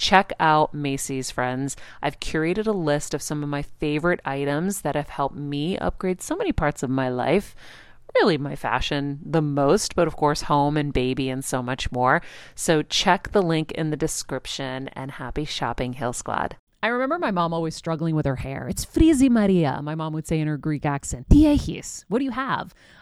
check out Macy's, friends. I've curated a list of some of my favorite items that have helped me upgrade so many parts of my life. Really, my fashion the most, but of course, home and baby and so much more. So, check the link in the description and happy shopping, Heal Squad. I remember my mom always struggling with her hair. It's frizzy Maria, my mom would say in her Greek accent. Diehis, what do you have?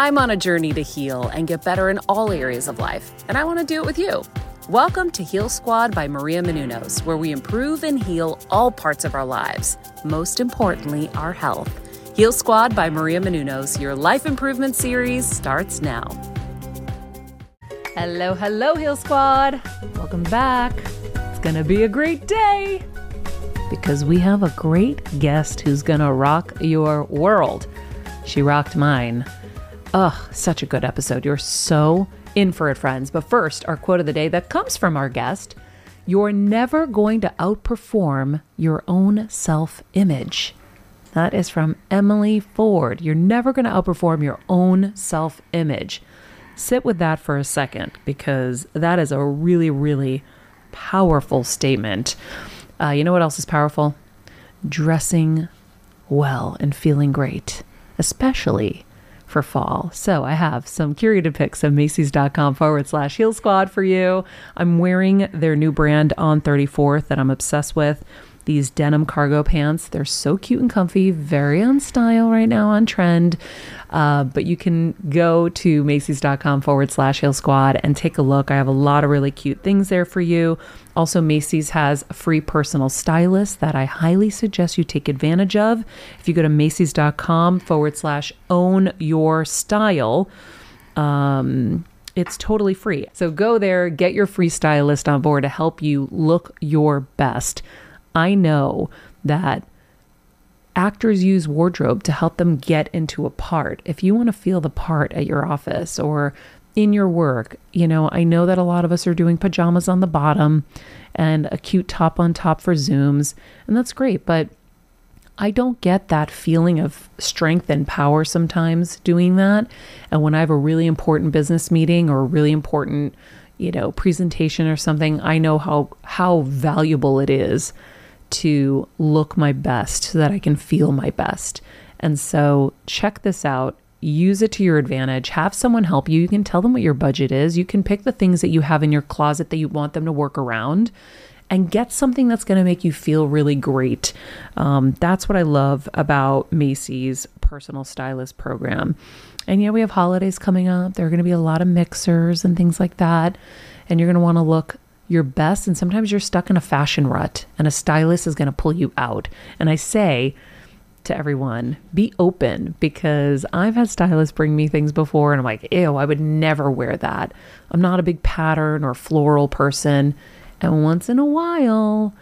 I'm on a journey to heal and get better in all areas of life, and I want to do it with you. Welcome to Heal Squad by Maria Menounos, where we improve and heal all parts of our lives, most importantly, our health. Heal Squad by Maria Menounos, your life improvement series starts now. Hello, hello, Heal Squad. Welcome back. It's going to be a great day because we have a great guest who's going to rock your world. She rocked mine. Ugh, such a good episode. You're so in for it, friends. But first, our quote of the day that comes from our guest You're never going to outperform your own self image. That is from Emily Ford. You're never going to outperform your own self image. Sit with that for a second because that is a really, really powerful statement. Uh, you know what else is powerful? Dressing well and feeling great, especially for fall. So I have some curated pics of Macy's.com forward slash Heal Squad for you. I'm wearing their new brand on 34th that I'm obsessed with. These denim cargo pants. They're so cute and comfy, very on style right now, on trend. Uh, but you can go to Macy's.com forward slash Heal Squad and take a look. I have a lot of really cute things there for you. Also, Macy's has a free personal stylist that I highly suggest you take advantage of. If you go to Macy's.com forward slash own your style, um, it's totally free. So go there, get your free stylist on board to help you look your best. I know that actors use wardrobe to help them get into a part. If you want to feel the part at your office or in your work, you know, I know that a lot of us are doing pajamas on the bottom and a cute top on top for Zooms, and that's great, but I don't get that feeling of strength and power sometimes doing that. And when I have a really important business meeting or a really important, you know, presentation or something, I know how how valuable it is to look my best so that I can feel my best. And so check this out. Use it to your advantage. Have someone help you. You can tell them what your budget is. You can pick the things that you have in your closet that you want them to work around and get something that's going to make you feel really great. Um, that's what I love about Macy's personal stylist program. And yeah, we have holidays coming up. There are going to be a lot of mixers and things like that. And you're going to want to look your best. And sometimes you're stuck in a fashion rut, and a stylist is going to pull you out. And I say, to everyone be open because I've had stylists bring me things before and I'm like, ew, I would never wear that. I'm not a big pattern or floral person. And once in a while,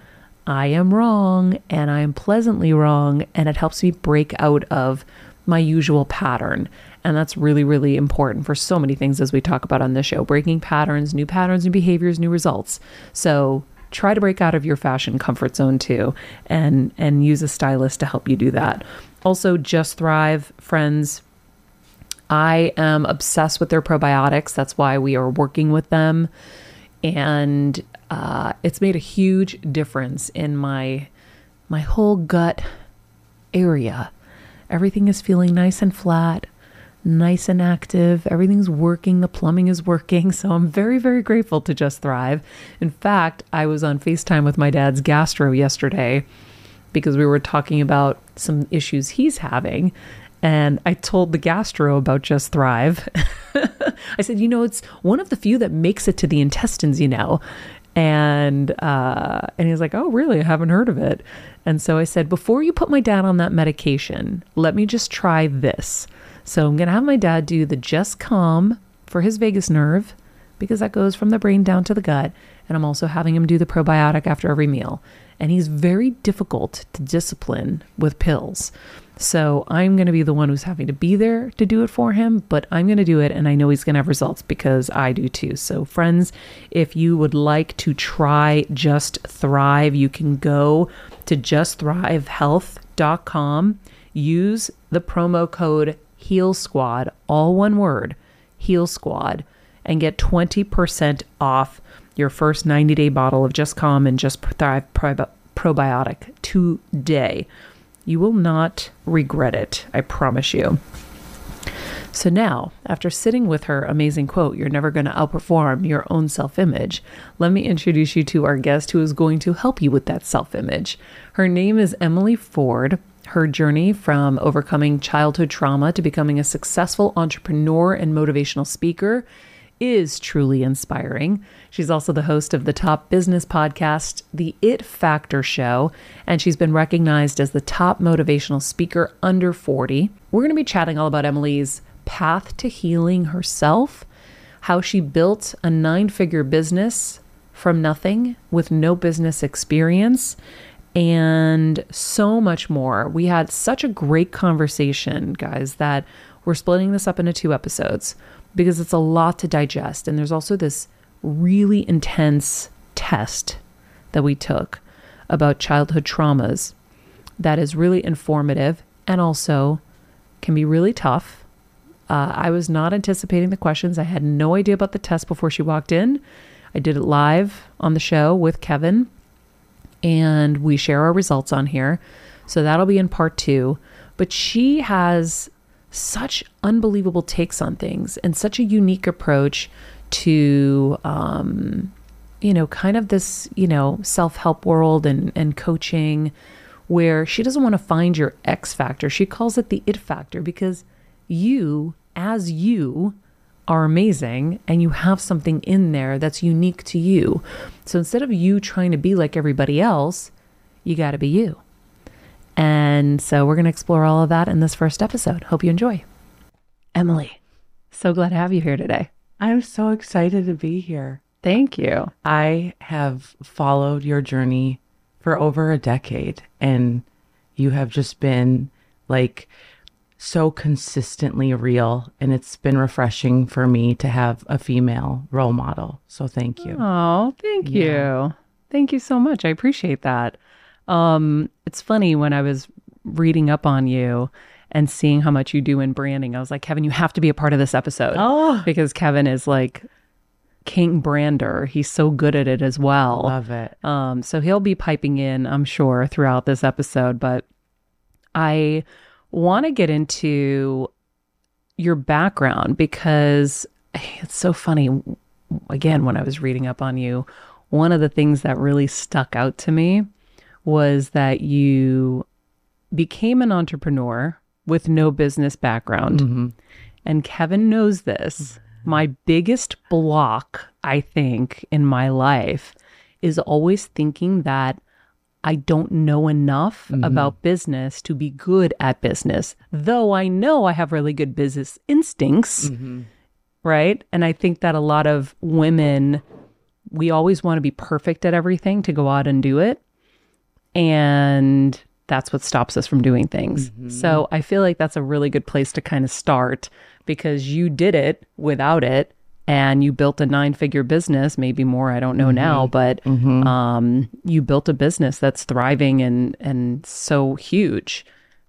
I am wrong and I am pleasantly wrong. And it helps me break out of my usual pattern. And that's really, really important for so many things as we talk about on this show. Breaking patterns, new patterns, new behaviors, new results. So try to break out of your fashion comfort zone too and and use a stylist to help you do that. Also just thrive friends. I am obsessed with their probiotics. That's why we are working with them. And uh, it's made a huge difference in my my whole gut area. Everything is feeling nice and flat nice and active. Everything's working. The plumbing is working. So I'm very, very grateful to Just Thrive. In fact, I was on FaceTime with my dad's gastro yesterday because we were talking about some issues he's having. And I told the gastro about Just Thrive. I said, you know, it's one of the few that makes it to the intestines, you know. And uh, and he was like, oh, really? I haven't heard of it. And so I said, before you put my dad on that medication, let me just try this. So I'm going to have my dad do the Just Calm for his vagus nerve because that goes from the brain down to the gut. And I'm also having him do the probiotic after every meal. And he's very difficult to discipline with pills. So I'm going to be the one who's having to be there to do it for him, but I'm going to do it. And I know he's going to have results because I do too. So, friends, if you would like to try Just Thrive, you can go to justthrivehealth.com, use the promo code Heal Squad, all one word, Heal Squad, and get 20% off your first 90 day bottle of Just Calm and Just Thrive Probiotic today. You will not regret it, I promise you. So now, after sitting with her amazing quote, you're never going to outperform your own self image, let me introduce you to our guest who is going to help you with that self image. Her name is Emily Ford. Her journey from overcoming childhood trauma to becoming a successful entrepreneur and motivational speaker is truly inspiring. She's also the host of the top business podcast, The It Factor Show, and she's been recognized as the top motivational speaker under 40. We're going to be chatting all about Emily's path to healing herself, how she built a nine figure business from nothing with no business experience, and so much more. We had such a great conversation, guys, that we're splitting this up into two episodes because it's a lot to digest. And there's also this really intense test that we took about childhood traumas that is really informative and also can be really tough. Uh, I was not anticipating the questions. I had no idea about the test before she walked in. I did it live on the show with Kevin and we share our results on here. So that'll be in part two. But she has such unbelievable takes on things and such a unique approach to, um, you know, kind of this, you know, self help world and, and coaching where she doesn't want to find your X factor. She calls it the it factor because you, as you, are amazing and you have something in there that's unique to you. So instead of you trying to be like everybody else, you got to be you. And so we're going to explore all of that in this first episode. Hope you enjoy. Emily, so glad to have you here today. I'm so excited to be here. Thank you. I have followed your journey for over a decade, and you have just been like so consistently real and it's been refreshing for me to have a female role model. So thank you. Oh, thank yeah. you. Thank you so much. I appreciate that. Um it's funny when I was reading up on you and seeing how much you do in branding. I was like, Kevin, you have to be a part of this episode. Oh, because Kevin is like king brander. He's so good at it as well. Love it. Um so he'll be piping in, I'm sure, throughout this episode, but I want to get into your background because it's so funny. Again, when I was reading up on you, one of the things that really stuck out to me was that you became an entrepreneur with no business background. Mm-hmm. And Kevin knows this. My biggest block, I think, in my life is always thinking that I don't know enough mm-hmm. about business to be good at business, though I know I have really good business instincts, mm-hmm. right? And I think that a lot of women, we always want to be perfect at everything to go out and do it. And that's what stops us from doing things. Mm-hmm. So I feel like that's a really good place to kind of start because you did it without it and you built a nine figure business, maybe more, I don't know now, but um, you built a business that's thriving and, and so huge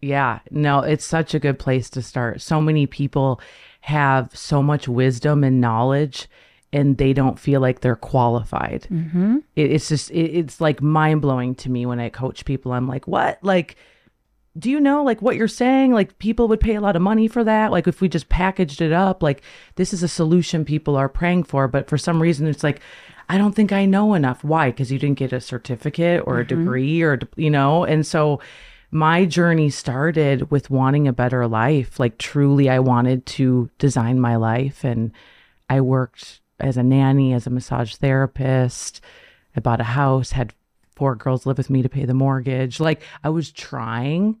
Yeah. No, it's such a good place to start. So many people have so much wisdom and knowledge and they don't feel like they're qualified. Mm-hmm. It, it's just, it, it's like mind blowing to me when I coach people. I'm like, what? Like, do you know like what you're saying? Like, people would pay a lot of money for that. Like, if we just packaged it up, like, this is a solution people are praying for. But for some reason, it's like, I don't think I know enough. Why? Because you didn't get a certificate or a degree or, you know? And so, my journey started with wanting a better life. Like, truly, I wanted to design my life. And I worked as a nanny, as a massage therapist. I bought a house, had four girls live with me to pay the mortgage. Like, I was trying,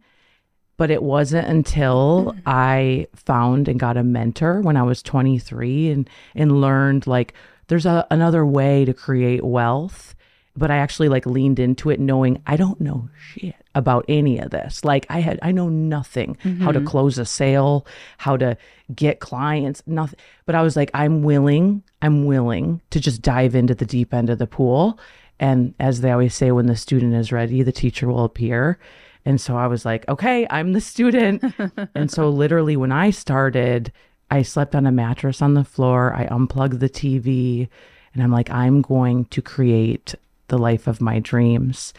but it wasn't until I found and got a mentor when I was 23 and, and learned like there's a, another way to create wealth but I actually like leaned into it knowing I don't know shit about any of this. Like I had I know nothing how to mm-hmm. close a sale, how to get clients, nothing. But I was like I'm willing, I'm willing to just dive into the deep end of the pool and as they always say when the student is ready, the teacher will appear. And so I was like, okay, I'm the student. and so literally when I started, I slept on a mattress on the floor, I unplugged the TV And I'm like, I'm going to create the life of my dreams.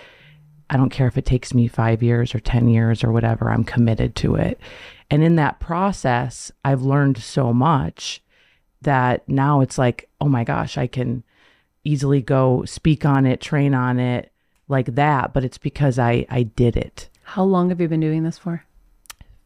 I don't care if it takes me five years or 10 years or whatever, I'm committed to it. And in that process, I've learned so much that now it's like, oh my gosh, I can easily go speak on it, train on it like that. But it's because I, I did it How long have you been doing this for?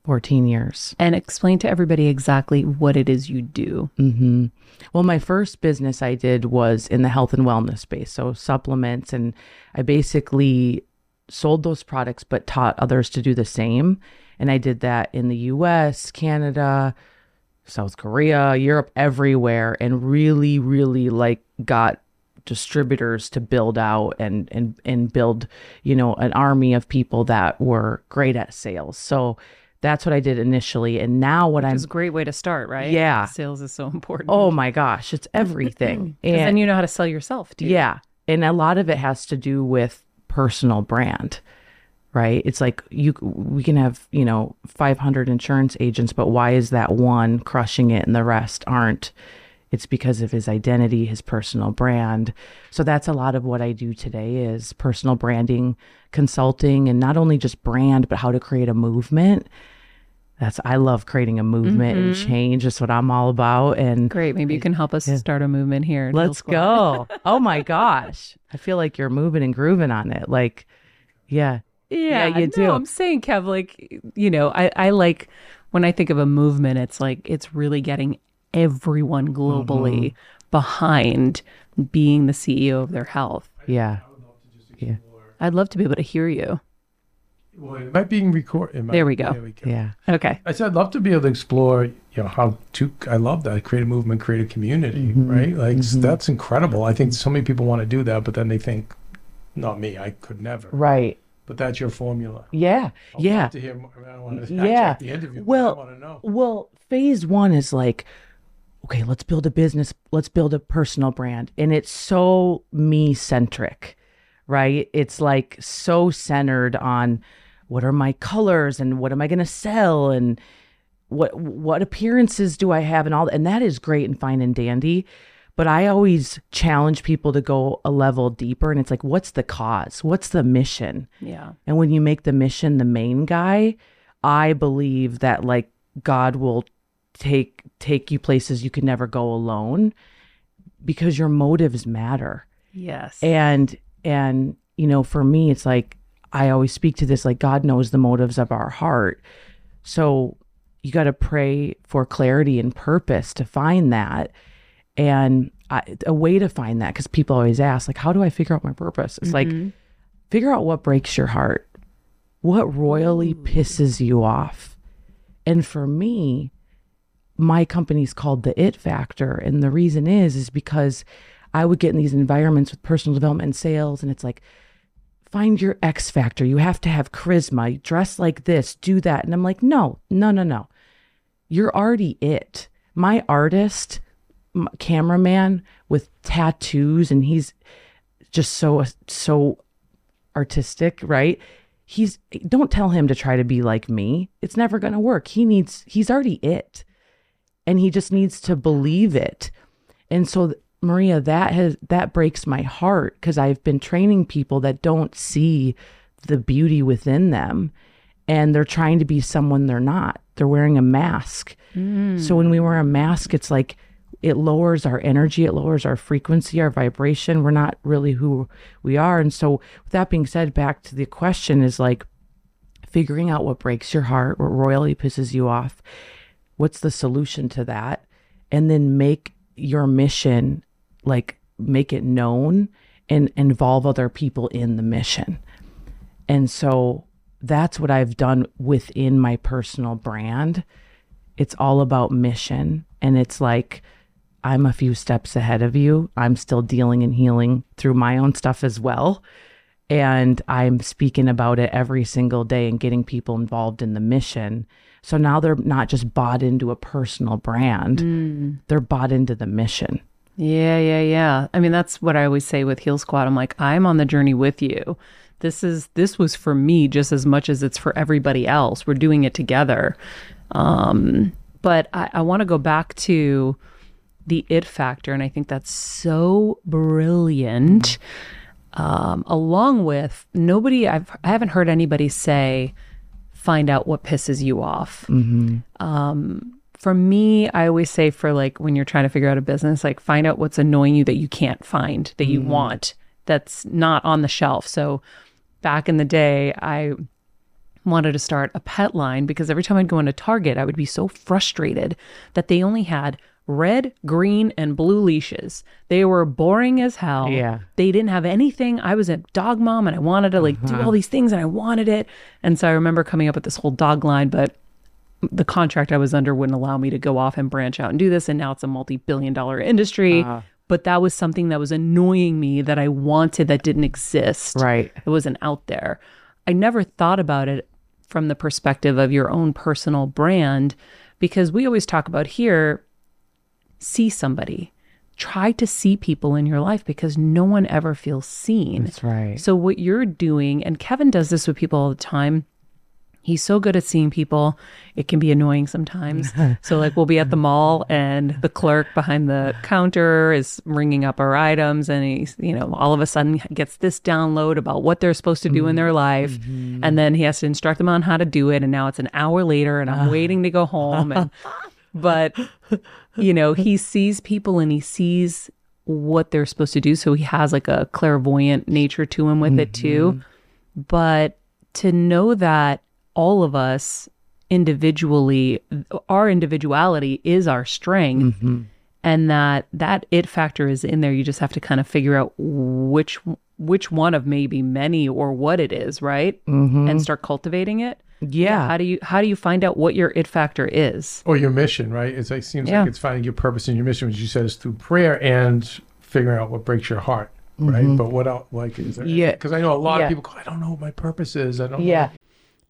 14 years. And explain to everybody exactly what it is you do. hmm Well, my first business I did was in the health and wellness space, so supplements, and I basically sold those products, but taught others to do the same. And I did that in the U.S., Canada, South Korea, Europe, everywhere, and really, really like got distributors to build out and and and build, you know, an army of people that were great at sales. So that's what I did initially, and now what I'm It's a great way to start, right? Yeah. Sales is so important. Oh my gosh, it's everything. 'Cause then and you know how to sell yourself, do you? yeah, and a lot of it has to do with personal brand, right? It's like you we can have, you know, 500 insurance agents, but why is that one crushing it and the rest aren't? It's because of his identity, his personal brand. So that's a lot of what I do today is personal branding, consulting and not only just brand, but how to create a movement. That's I love creating a movement and mm-hmm. change. That's what I'm all about. And Great. Maybe you can help us start a movement here. Let's go. oh my gosh. I feel like you're moving and grooving on it. Like, yeah. Yeah, you no, do. I'm saying, Kev, like, you know, I, I like when I think of a movement, it's like it's really getting everyone globally Mm-hmm. behind being the CEO of their health. Yeah. yeah. I'd love to be able to hear you. Well, it might be recorded. There we go. There we go. Yeah. Okay. I said I'd love to be able to explore, you know, how to. I love that create a movement, create a community, Mm-hmm. right? Like that's incredible. I think so many people want to do that, but then they think, not me, I could never. Right. But that's your formula. Yeah. I'd yeah. To hear more. I don't want to Yeah. the interview. Well, I want to know. Well, phase one is like, okay, let's build a business, let's build a personal brand. And it's so me centric, right? It's like so centered on what are my colors and what am I going to sell and what what appearances do I have and all and that is great and fine and dandy. But I always challenge people to go a level deeper and it's like what's the cause? What's the mission? Yeah. And when you make the mission the main guy, I believe that like God will take take you places you could never go alone because your motives matter. Yes. And and you know, for me it's like I always speak to this like God knows the motives of our heart. So you got to pray for clarity and purpose to find that. And I, a way to find that, because people always ask, like, how do I figure out my purpose? It's like, mm-hmm. figure out what breaks your heart, what royally pisses you off. And for me, my company's called the It Factor. And the reason is, is because I would get in these environments with personal development and sales, and it's like, find your X factor. You have to have charisma. Dress like this, do that. And I'm like, no, no, no, no. You're already it. My artist, m- cameraman with tattoos, and he's just so, so artistic, right? He's, don't tell him to try to be like me. It's never going to work. He needs, he's already it. And he just needs to believe it. And so, Maria, that has, that breaks my heart because I've been training people that don't see the beauty within them and they're trying to be someone they're not. They're wearing a mask. Mm. So when we wear a mask, it's like it lowers our energy, it lowers our frequency, our vibration. We're not really who we are. And so, with that being said, back to the question is like figuring out what breaks your heart, what royally pisses you off. What's the solution to that? And then make your mission like make it known and involve other people in the mission. And so that's what I've done within my personal brand. It's all about mission. And it's like, I'm a few steps ahead of you. I'm still dealing and healing through my own stuff as well. And I'm speaking about it every single day and getting people involved in the mission. So now they're not just bought into a personal brand, they're bought into the mission. Yeah, yeah, yeah. I mean, that's what I always say with Heal Squad. I'm like, I'm on the journey with you. This is this was for me just as much as it's for everybody else. We're doing it together. Um, but I, I want to go back to the it factor, and I think that's so brilliant. Um, along with nobody, I've I haven't heard anybody say, find out what pisses you off. Um, for me, I always say for like when you're trying to figure out a business, like find out what's annoying you that you can't find that you want that's not on the shelf. So back in the day, I wanted to start a pet line because every time I'd go into Target, I would be so frustrated that they only had red, green, and blue leashes. They were boring as hell. Yeah. They didn't have anything. I was a dog mom and I wanted to like do uh-huh. all these things and I wanted it. And so I remember coming up with this whole dog line, but the contract I was under wouldn't allow me to go off and branch out and do this. And now it's a multi billion dollar industry. Uh-huh. But that was something that was annoying me that I wanted that didn't exist. Right. It wasn't out there. I never thought about it from the perspective of your own personal brand because we always talk about here see somebody. Try to see people in your life because no one ever feels seen. That's right. So what you're doing, and Kevin does this with people all the time. He's so good at seeing people. It can be annoying sometimes. so like we'll be at the mall and the clerk behind the counter is ringing up our items and he's, you know, all of a sudden gets this download about what they're supposed to do in mm-hmm. their life and then he has to instruct them on how to do it and now it's an hour later and I'm ah. waiting to go home and but you know, he sees people and he sees what they're supposed to do. So he has like a clairvoyant nature to him with it mm-hmm. too. But to know that all of us individually our individuality is our strength mm-hmm. and that that it factor is in there. You just have to kind of figure out which which one of maybe many or what it is right? Mm-hmm. And start cultivating it Yeah. how do you how do you find out what your it factor is or your mission, right? It's like seems Yeah. like it's finding your purpose and your mission, which you said is through prayer and figuring out what breaks your heart, right? Mm-hmm. But what else? Like, is there? Yeah. Because I know a lot Yeah. of people go, I don't know what my purpose is. I don't. Yeah.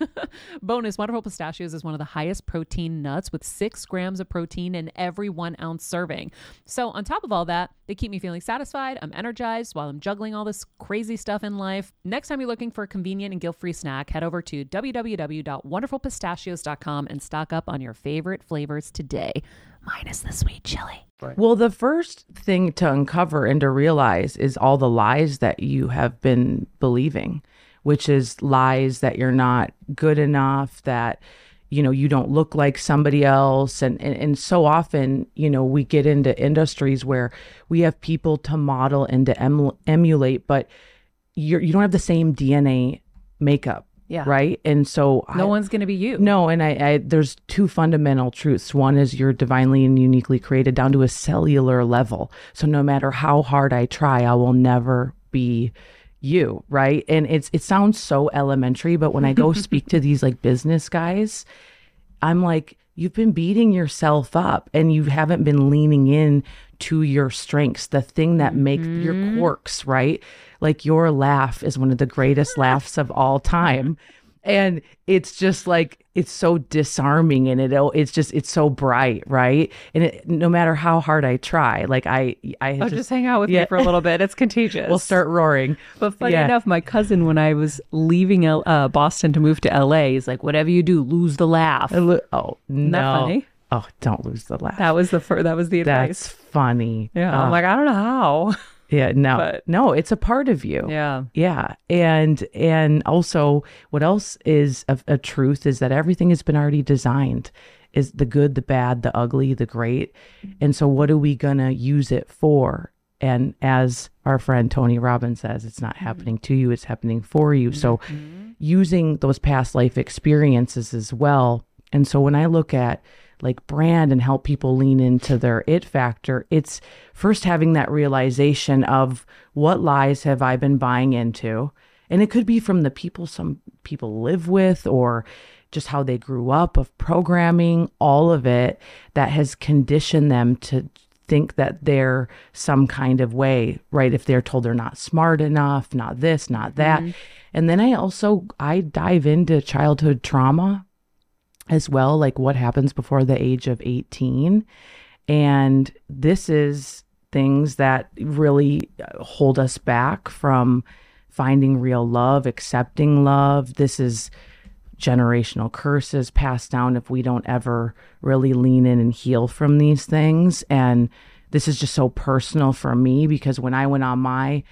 Bonus Wonderful Pistachios is one of the highest protein nuts with six grams of protein in every one ounce serving. So, on top of all that, they keep me feeling satisfied. I'm energized while I'm juggling all this crazy stuff in life. Next time you're looking for a convenient and guilt free snack, head over to www.wonderfulpistachios.com and stock up on your favorite flavors today, minus the sweet chili. Well, the first thing to uncover and to realize is all the lies that you have been believing, which is lies that you're not good enough, that you know you don't look like somebody else and, and and so often you know we get into industries where we have people to model and to em- emulate but you're you don't have the same dna makeup Yeah. right and so no I- one's going to be you no, and I, I there's two fundamental truths. One is you're divinely and uniquely created down to a cellular level. So no matter how hard I try, I will never be you, right? And it's it sounds so elementary, but when I go speak to these like business guys, I'm like, you've been beating yourself up and you haven't been leaning in to your strengths, the thing that make your mm-hmm. quirks, right? Like your laugh is one of the greatest laughs of all time. And it's just like it's so disarming and it it's just it's so bright, right? And it, no matter how hard I try, like I I Oh, just, just, hang out with yeah. me for a little bit. It's contagious. we'll start roaring. But funny Yeah. enough, my cousin, when I was leaving L- uh, Boston to move to LA, he's like, "Whatever you do, lose the laugh." Oh no! Oh, don't lose the laugh. That was the fir- that was the advice That's funny. Yeah, Uh, I'm like, I don't know how. yeah, no, but- no, it's a part of you. Yeah, Yeah. And and also what else is a, a truth is that everything has been already designed is the good, the bad, the ugly, the great. And so what are we going to use it for? And as our friend Tony Robbins says, it's not mm-hmm. happening to you, it's happening for you. So mm-hmm. using those past life experiences as well. And so when I look at like brand and help people lean into their it factor, it's first having that realization of what lies have I been buying into And it could be from the people some people live with or just how they grew up of programming, all of it that has conditioned them to think that they're some kind of way, right? If they're told they're not smart enough, not this, not that. Mm-hmm. And then I also I dive into childhood trauma as well, like what happens before the age of 18. And this is things that really uh, hold us back from finding real love, accepting love. This is generational curses passed down if we don't ever really lean in and heal from these things. And this is just so personal for me because when I went on my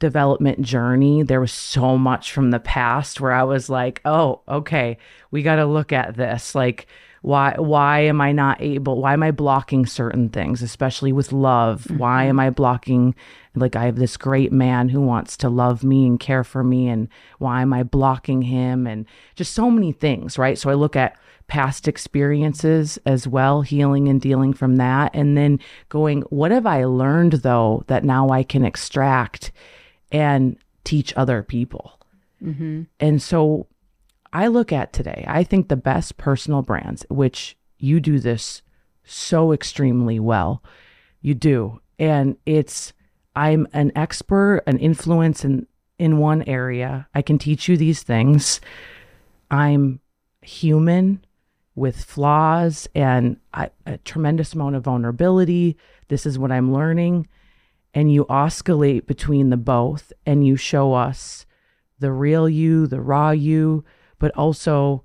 development journey, there was so much from the past where I was like, oh, okay, we got to look at this. Like, why why am I not able why am I blocking certain things, especially with love? Why am mm-hmm. I blocking like I have this great man who wants to love me and care for me and why am I blocking him and just so many things, right? So I look at past experiences as well, healing and dealing from that and then going what have I learned though that now I can extract and teach other people. Mm-hmm. And so I look at today, I think the best personal brands, which you do this so extremely well, you do. And it's, I'm an expert, an influence in, in one area. I can teach you these things. I'm human with flaws and I, a tremendous amount of vulnerability. This is what I'm learning. And you oscillate between the both and you show us the real you, the raw you, but also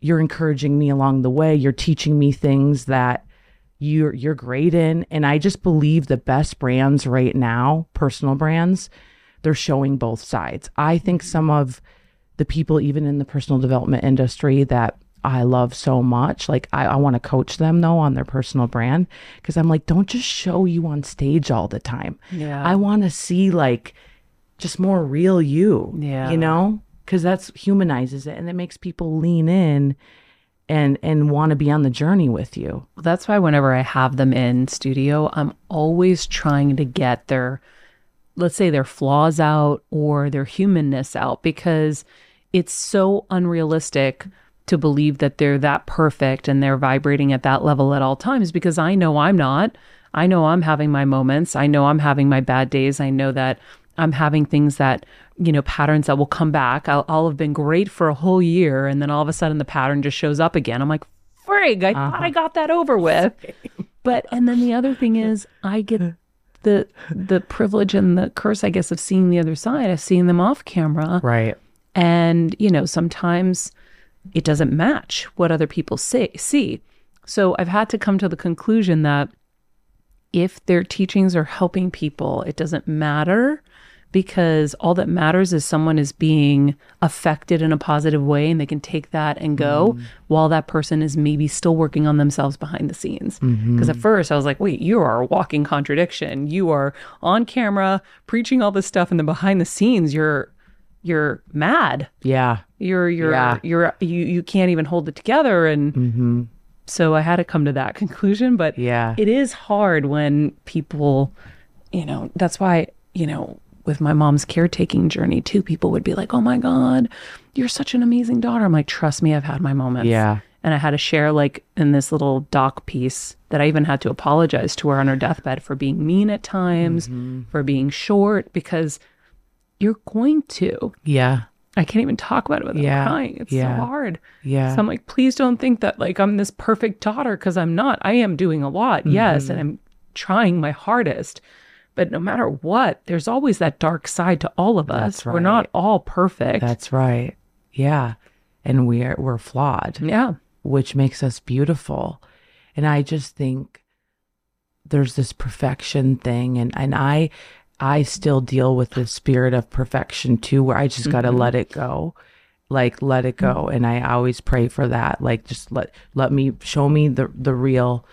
you're encouraging me along the way. You're teaching me things that you're you're great in. And I just believe the best brands right now, personal brands, they're showing both sides. I think some of the people even in the personal development industry that I love so much. Like I, I want to coach them though on their personal brand because I'm like, don't just show you on stage all the time. Yeah. I want to see like just more real you. Yeah. You know? Because that's humanizes it and it makes people lean in and and want to be on the journey with you. Well, that's why whenever I have them in studio, I'm always trying to get their, let's say, their flaws out or their humanness out because it's so unrealistic to believe that they're that perfect and they're vibrating at that level at all times because I know I'm not. I know I'm having my moments. I know I'm having my bad days. I know that I'm having things that, you know, patterns that will come back. I'll, I'll have been great for a whole year and then all of a sudden the pattern just shows up again. I'm like, frig, I thought I uh-huh. got that over with. But, and then the other thing is, I get the the privilege and the curse, I guess, of seeing the other side, of seeing them off camera. Right. And, you know, sometimes it doesn't match what other people say, see. So I've had to come to the conclusion that if their teachings are helping people, it doesn't matter because all that matters is someone is being affected in a positive way and they can take that and go mm-hmm. while that person is maybe still working on themselves behind the scenes. Mm-hmm. Because at first I was like, wait, you are a walking contradiction. You are on camera preaching all this stuff and then behind the scenes you're you're mad. Yeah. You're you're Yeah. you're you you can't even hold it together and Mm-hmm. so I had to come to that conclusion, but Yeah. it is hard when people, you know, that's why, you know, with my mom's caretaking journey too, people would be like, "Oh my god, you're such an amazing daughter." I'm like, "Trust me, I've had my moments." Yeah. And I had to share like in this little doc piece that I even had to apologize to her on her deathbed for being mean at times, Mm-hmm. for being short because you're going to. Yeah. I can't even talk about it without Yeah. crying. It's Yeah. so hard. Yeah. So I'm like, please don't think that like I'm this perfect daughter because I'm not. I am doing a lot, yes, Mm-hmm. and I'm trying my hardest. But no matter what, there's always that dark side to all of us. That's We're not all perfect. That's right. Yeah. And we're we're flawed. yeah. which makes us beautiful. And I just think there's this perfection thing and and I I still deal with the spirit of perfection too where I just got to mm-hmm. let it go. Like let it go mm. and I always pray for that. Like just let let me show me the the real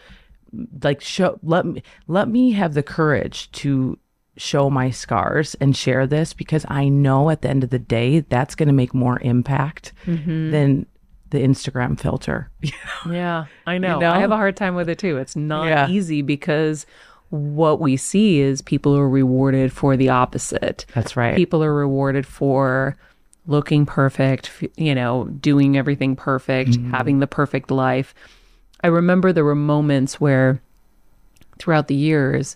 like show let me let me have the courage to show my scars and share this because I know at the end of the day that's going to make more impact mm-hmm. than the Instagram filter. Yeah. I know. know? I have a hard time with it too. It's not Yeah. easy because what we see is people are rewarded for the opposite. That's right. People are rewarded for looking perfect, you know, doing everything perfect, mm-hmm. having the perfect life. I remember there were moments where throughout the years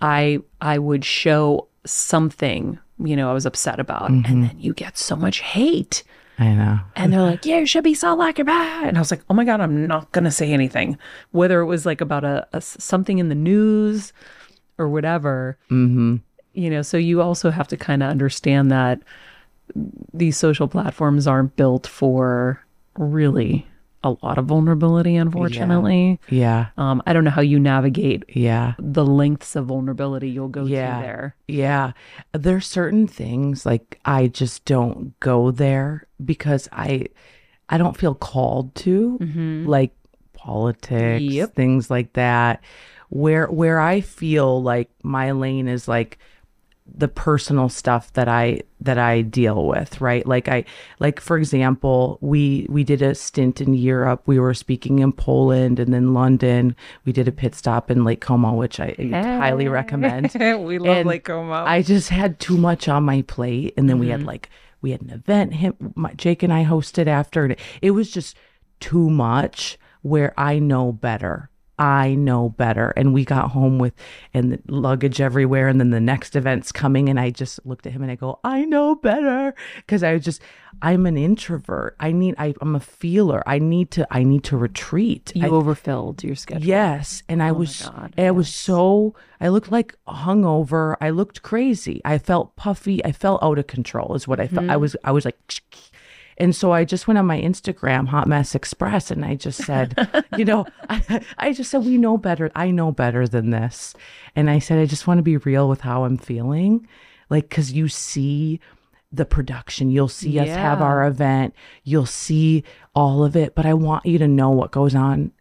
I I would show something, you know, I was upset about and mm-hmm. then you get so much hate. I know. And they're like, "Yeah, you should be so like your bad." And I was like, "Oh my god, I'm not gonna say anything." Whether it was like about a, a something in the news or whatever, Mm-hmm. you know. So you also have to kind of understand that these social platforms aren't built for really a lot of vulnerability. Unfortunately, Yeah. um, I don't know how you navigate Yeah. the lengths of vulnerability you'll go Yeah. to there. Yeah. There's certain things like I just don't go there because I I don't feel called to like politics, Yep. things like that. Where where I feel like my lane is like the personal stuff that I that I deal with, right? Like I like for example, we we did a stint in Europe. We were speaking in Poland and then London. We did a pit stop in Lake Como, which I highly recommend. we love And Lake Como. I just had too much on my plate, and then we Mm-hmm. had like we had an event. Him, my, Jake and I hosted after, and it was just too much. Where I know better, I know better, and we got home with and the luggage everywhere, and then the next event's coming, and I just looked at him and I go, I know better, because I just I'm an introvert. I need I, I'm a feeler. I need to I need to retreat. you I- overfilled your schedule. Yes, and I was Oh God, I was so I looked like hungover. I looked crazy. I felt puffy. I felt out of control. Is what I felt. I Mm-hmm. was I was like, and so I just went on my Instagram, Hot Mess Express, and I just said, you know, I, I just said we know better. I know better than this, and I said I just want to be real with how I'm feeling, like because you see the production. You'll see us have our event. You'll see all of it, but I want you to know what goes on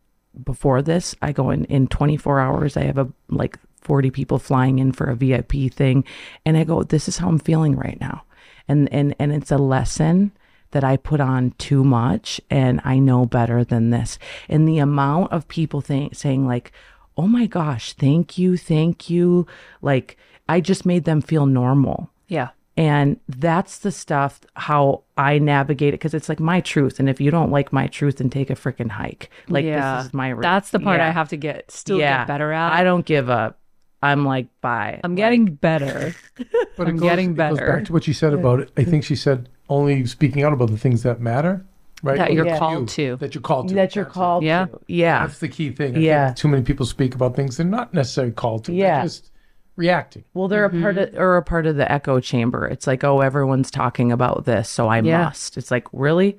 before this. I go in in 24 hours. I have a like 40 people flying in for a VIP thing, and I go, "This is how I'm feeling right now," and and and it's a lesson that I put on too much, and I know better than this. And the amount of people think, saying like, "Oh my gosh, thank you, thank you," like I just made them feel normal. Yeah. And that's the stuff how I navigate it because it's like my truth. And if you don't like my truth, then take a freaking hike. Like yeah. this is my. re- That's the part I have to get still yeah. get better at. I don't give up. I'm like bye. I'm getting better. But I'm goes, getting it goes better. back to what you said about it. I think she said only speaking out about the things that matter, right? That you're that called to. That you're called to. that you're That's it. called. Yeah. to. Yeah. That's the key thing. I Yeah. think too many people speak about things they're not necessarily called to. Yeah. They're just reacting. Well, they're a part Mm-hmm. of or a part of the echo chamber. It's like, oh, everyone's talking about this, so I Yeah. must. It's like, really?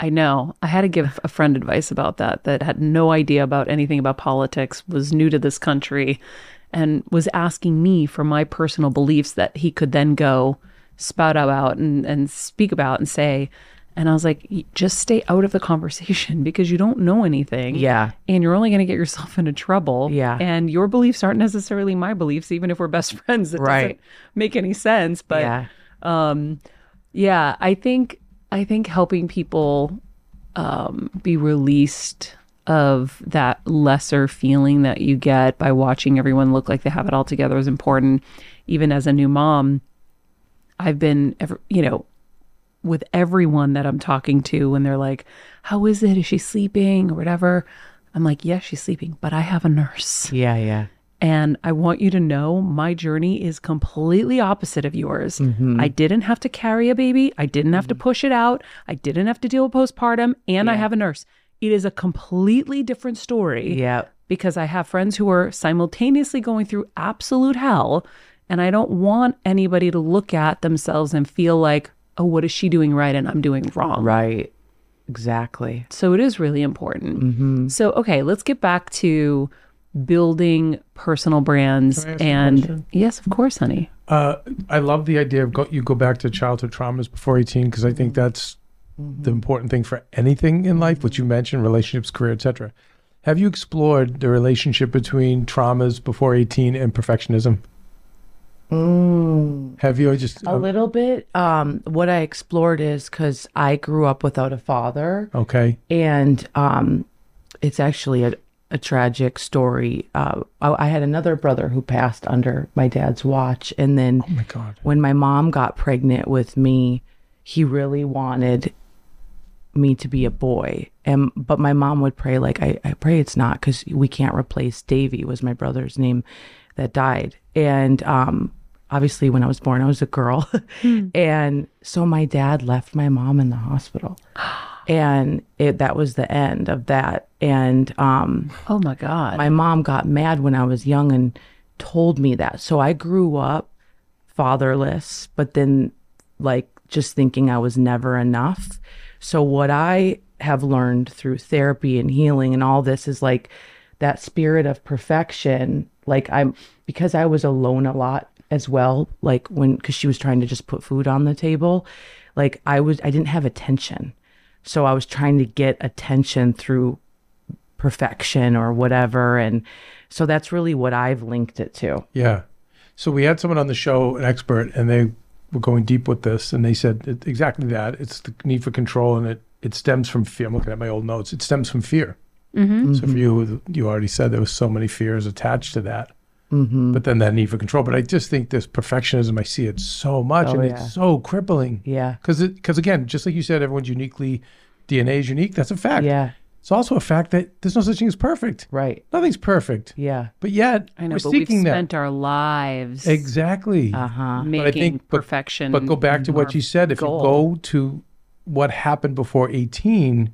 I know. I had to give a friend advice about that that had no idea about anything about politics, was new to this country, and was asking me for my personal beliefs that he could then go spout out and, and speak about and say. And I was like, just stay out of the conversation because you don't know anything. Yeah. And you're only going to get yourself into trouble. Yeah. And your beliefs aren't necessarily my beliefs, even if we're best friends. It Right. doesn't make any sense. But yeah. um yeah i think i think helping people um be released of that lesser feeling that you get by watching everyone look like they have it all together is important even as a new mom i've been ever you know with everyone that i'm talking to when they're like how is it is she sleeping or whatever i'm like yes she's sleeping but i have a nurse Yeah. Yeah. and I want you to know my journey is completely opposite of yours. Mm-hmm. I didn't have to carry a baby. I didn't have to mm-hmm. push it out. I didn't have to deal with postpartum. And I have a nurse. It is a completely different story Yeah. because I have friends who are simultaneously going through absolute hell. And I don't want anybody to look at themselves and feel like, oh, what is she doing right and I'm doing wrong. Right. Exactly. So it is really important. Mm-hmm. So, okay, let's get back to building personal brands. Can I ask you a And yes, of course, honey. Uh, I love the idea of go, you go back to childhood traumas before 18 because I think mm-hmm. that's the mm-hmm. important thing for anything in life, which you mentioned, relationships, career, etc. Have you explored the relationship between traumas before 18 and perfectionism? Have you just A little bit. Um, what I explored is because I grew up without a father, okay? and um, it's actually a, a tragic story. Uh, I, I had another brother who passed under my dad's watch, and then Oh my God. when my mom got pregnant with me, he really wanted me to be a boy. And but my mom would pray like I, I pray it's not because we can't replace Davy was my brother's name that died. And um obviously when I was born I was a girl. and so my dad left my mom in the hospital. And it that was the end of that. And um Oh my God. my mom got mad when I was young and told me that. So I grew up fatherless, but then like just thinking I was never enough. So what I have learned through therapy and healing and all this is like that spirit of perfection. Like I'm because I was alone a lot as well, like when cuz she was trying to just put food on the table, like I was I didn't have attention. So I was trying to get attention through perfection or whatever. And so that's really what I've linked it to. Yeah. So we had someone on the show, an expert, and they were going deep with this, and they said exactly that. It's the need for control, and it it stems from fear. I'm looking at my old notes. It stems from fear. Mm-hmm. So for you, you already said there was so many fears attached to that. Mm-hmm. But then that need for control. But I just think this perfectionism, I see it so much, Oh, and yeah. it's so crippling. Yeah. Because it because again, just like you said, everyone's uniquely DNA is unique. That's a fact. Yeah. It's also a fact that there's no such thing as perfect. Right. Nothing's perfect. Yeah. But yet I know, we're but we've seeking that. spent our lives Exactly. Uh huh. making I think- perfection. But go back to what you said. If goal. you go to what happened before 18,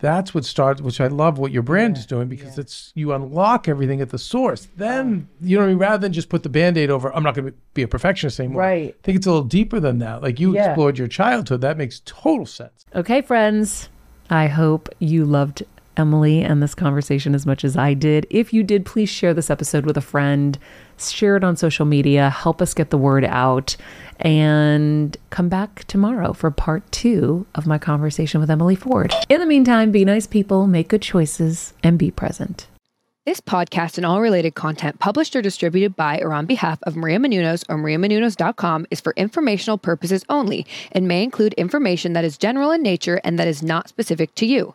that's what starts, which I love what your brand is doing because it's you unlock everything at the source. Then, you know what I mean? Rather than just put the band aid over, I'm not going to be a perfectionist anymore. Right. I think it's a little deeper than that. Like you Yeah. explored your childhood. That makes total sense. Okay, friends. I hope you loved Emily and this conversation as much as I did. If you did, please share this episode with a friend, share it on social media, help us get the word out, and come back tomorrow for part two of my conversation with Emily Ford. In the meantime, be nice people, make good choices, and be present. This podcast and all related content published or distributed by or on behalf of Maria Menounos or mariamenounos.com is for informational purposes only and may include information that is general in nature and that is not specific to you.